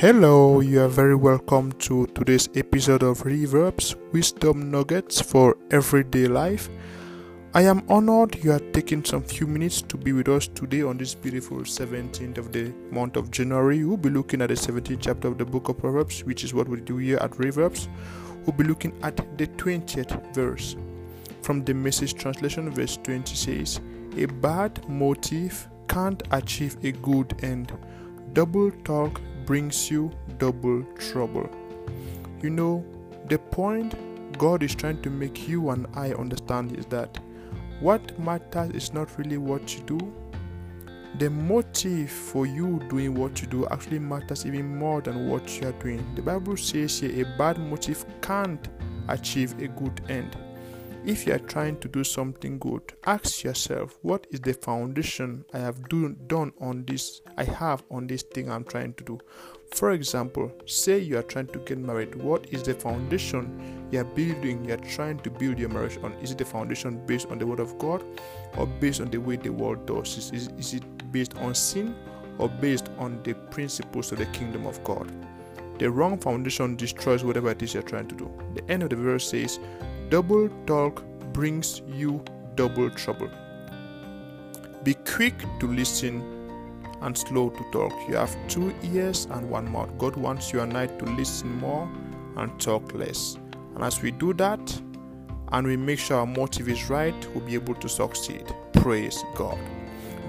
Hello, you are very welcome to today's episode of Reverbs Wisdom Nuggets for Everyday Life. I am honored you are taking some few minutes to be with us today on this beautiful 17th of the month of January. We'll be looking at the 17th chapter of the book of Proverbs, which is what we do here at Reverbs. We'll be looking at the 20th verse. From the message translation, verse 20 says, A bad motive can't achieve a good end. Double talk brings you double trouble. You know, the point God is trying to make you and I understand is that what matters is not really what you do. The motive for you doing what you do actually matters even more than what you are doing. The Bible says here a bad motive can't achieve a good end. If you are trying to do something good, ask yourself, what is the foundation I have do, done on this? I have on this thing I'm trying to do. For example, say you are trying to get married. What is the foundation you are building? You are trying to build your marriage on. Is it the foundation based on the word of God, or based on the way the world does? Is, is, is it based on sin, or based on the principles of the kingdom of God? The wrong foundation destroys whatever it is you're trying to do. The end of the verse says, Double talk brings you double trouble. Be quick to listen and slow to talk. You have two ears and one mouth. God wants you and I to listen more and talk less. And as we do that, and we make sure our motive is right, we'll be able to succeed. Praise God.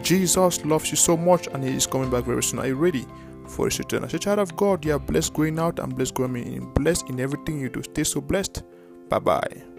Jesus loves you so much and He is coming back very soon. Are you ready for His return? As a child of God, you are blessed going out and blessed going in. Blessed in everything you do. Stay so blessed. Bye bye.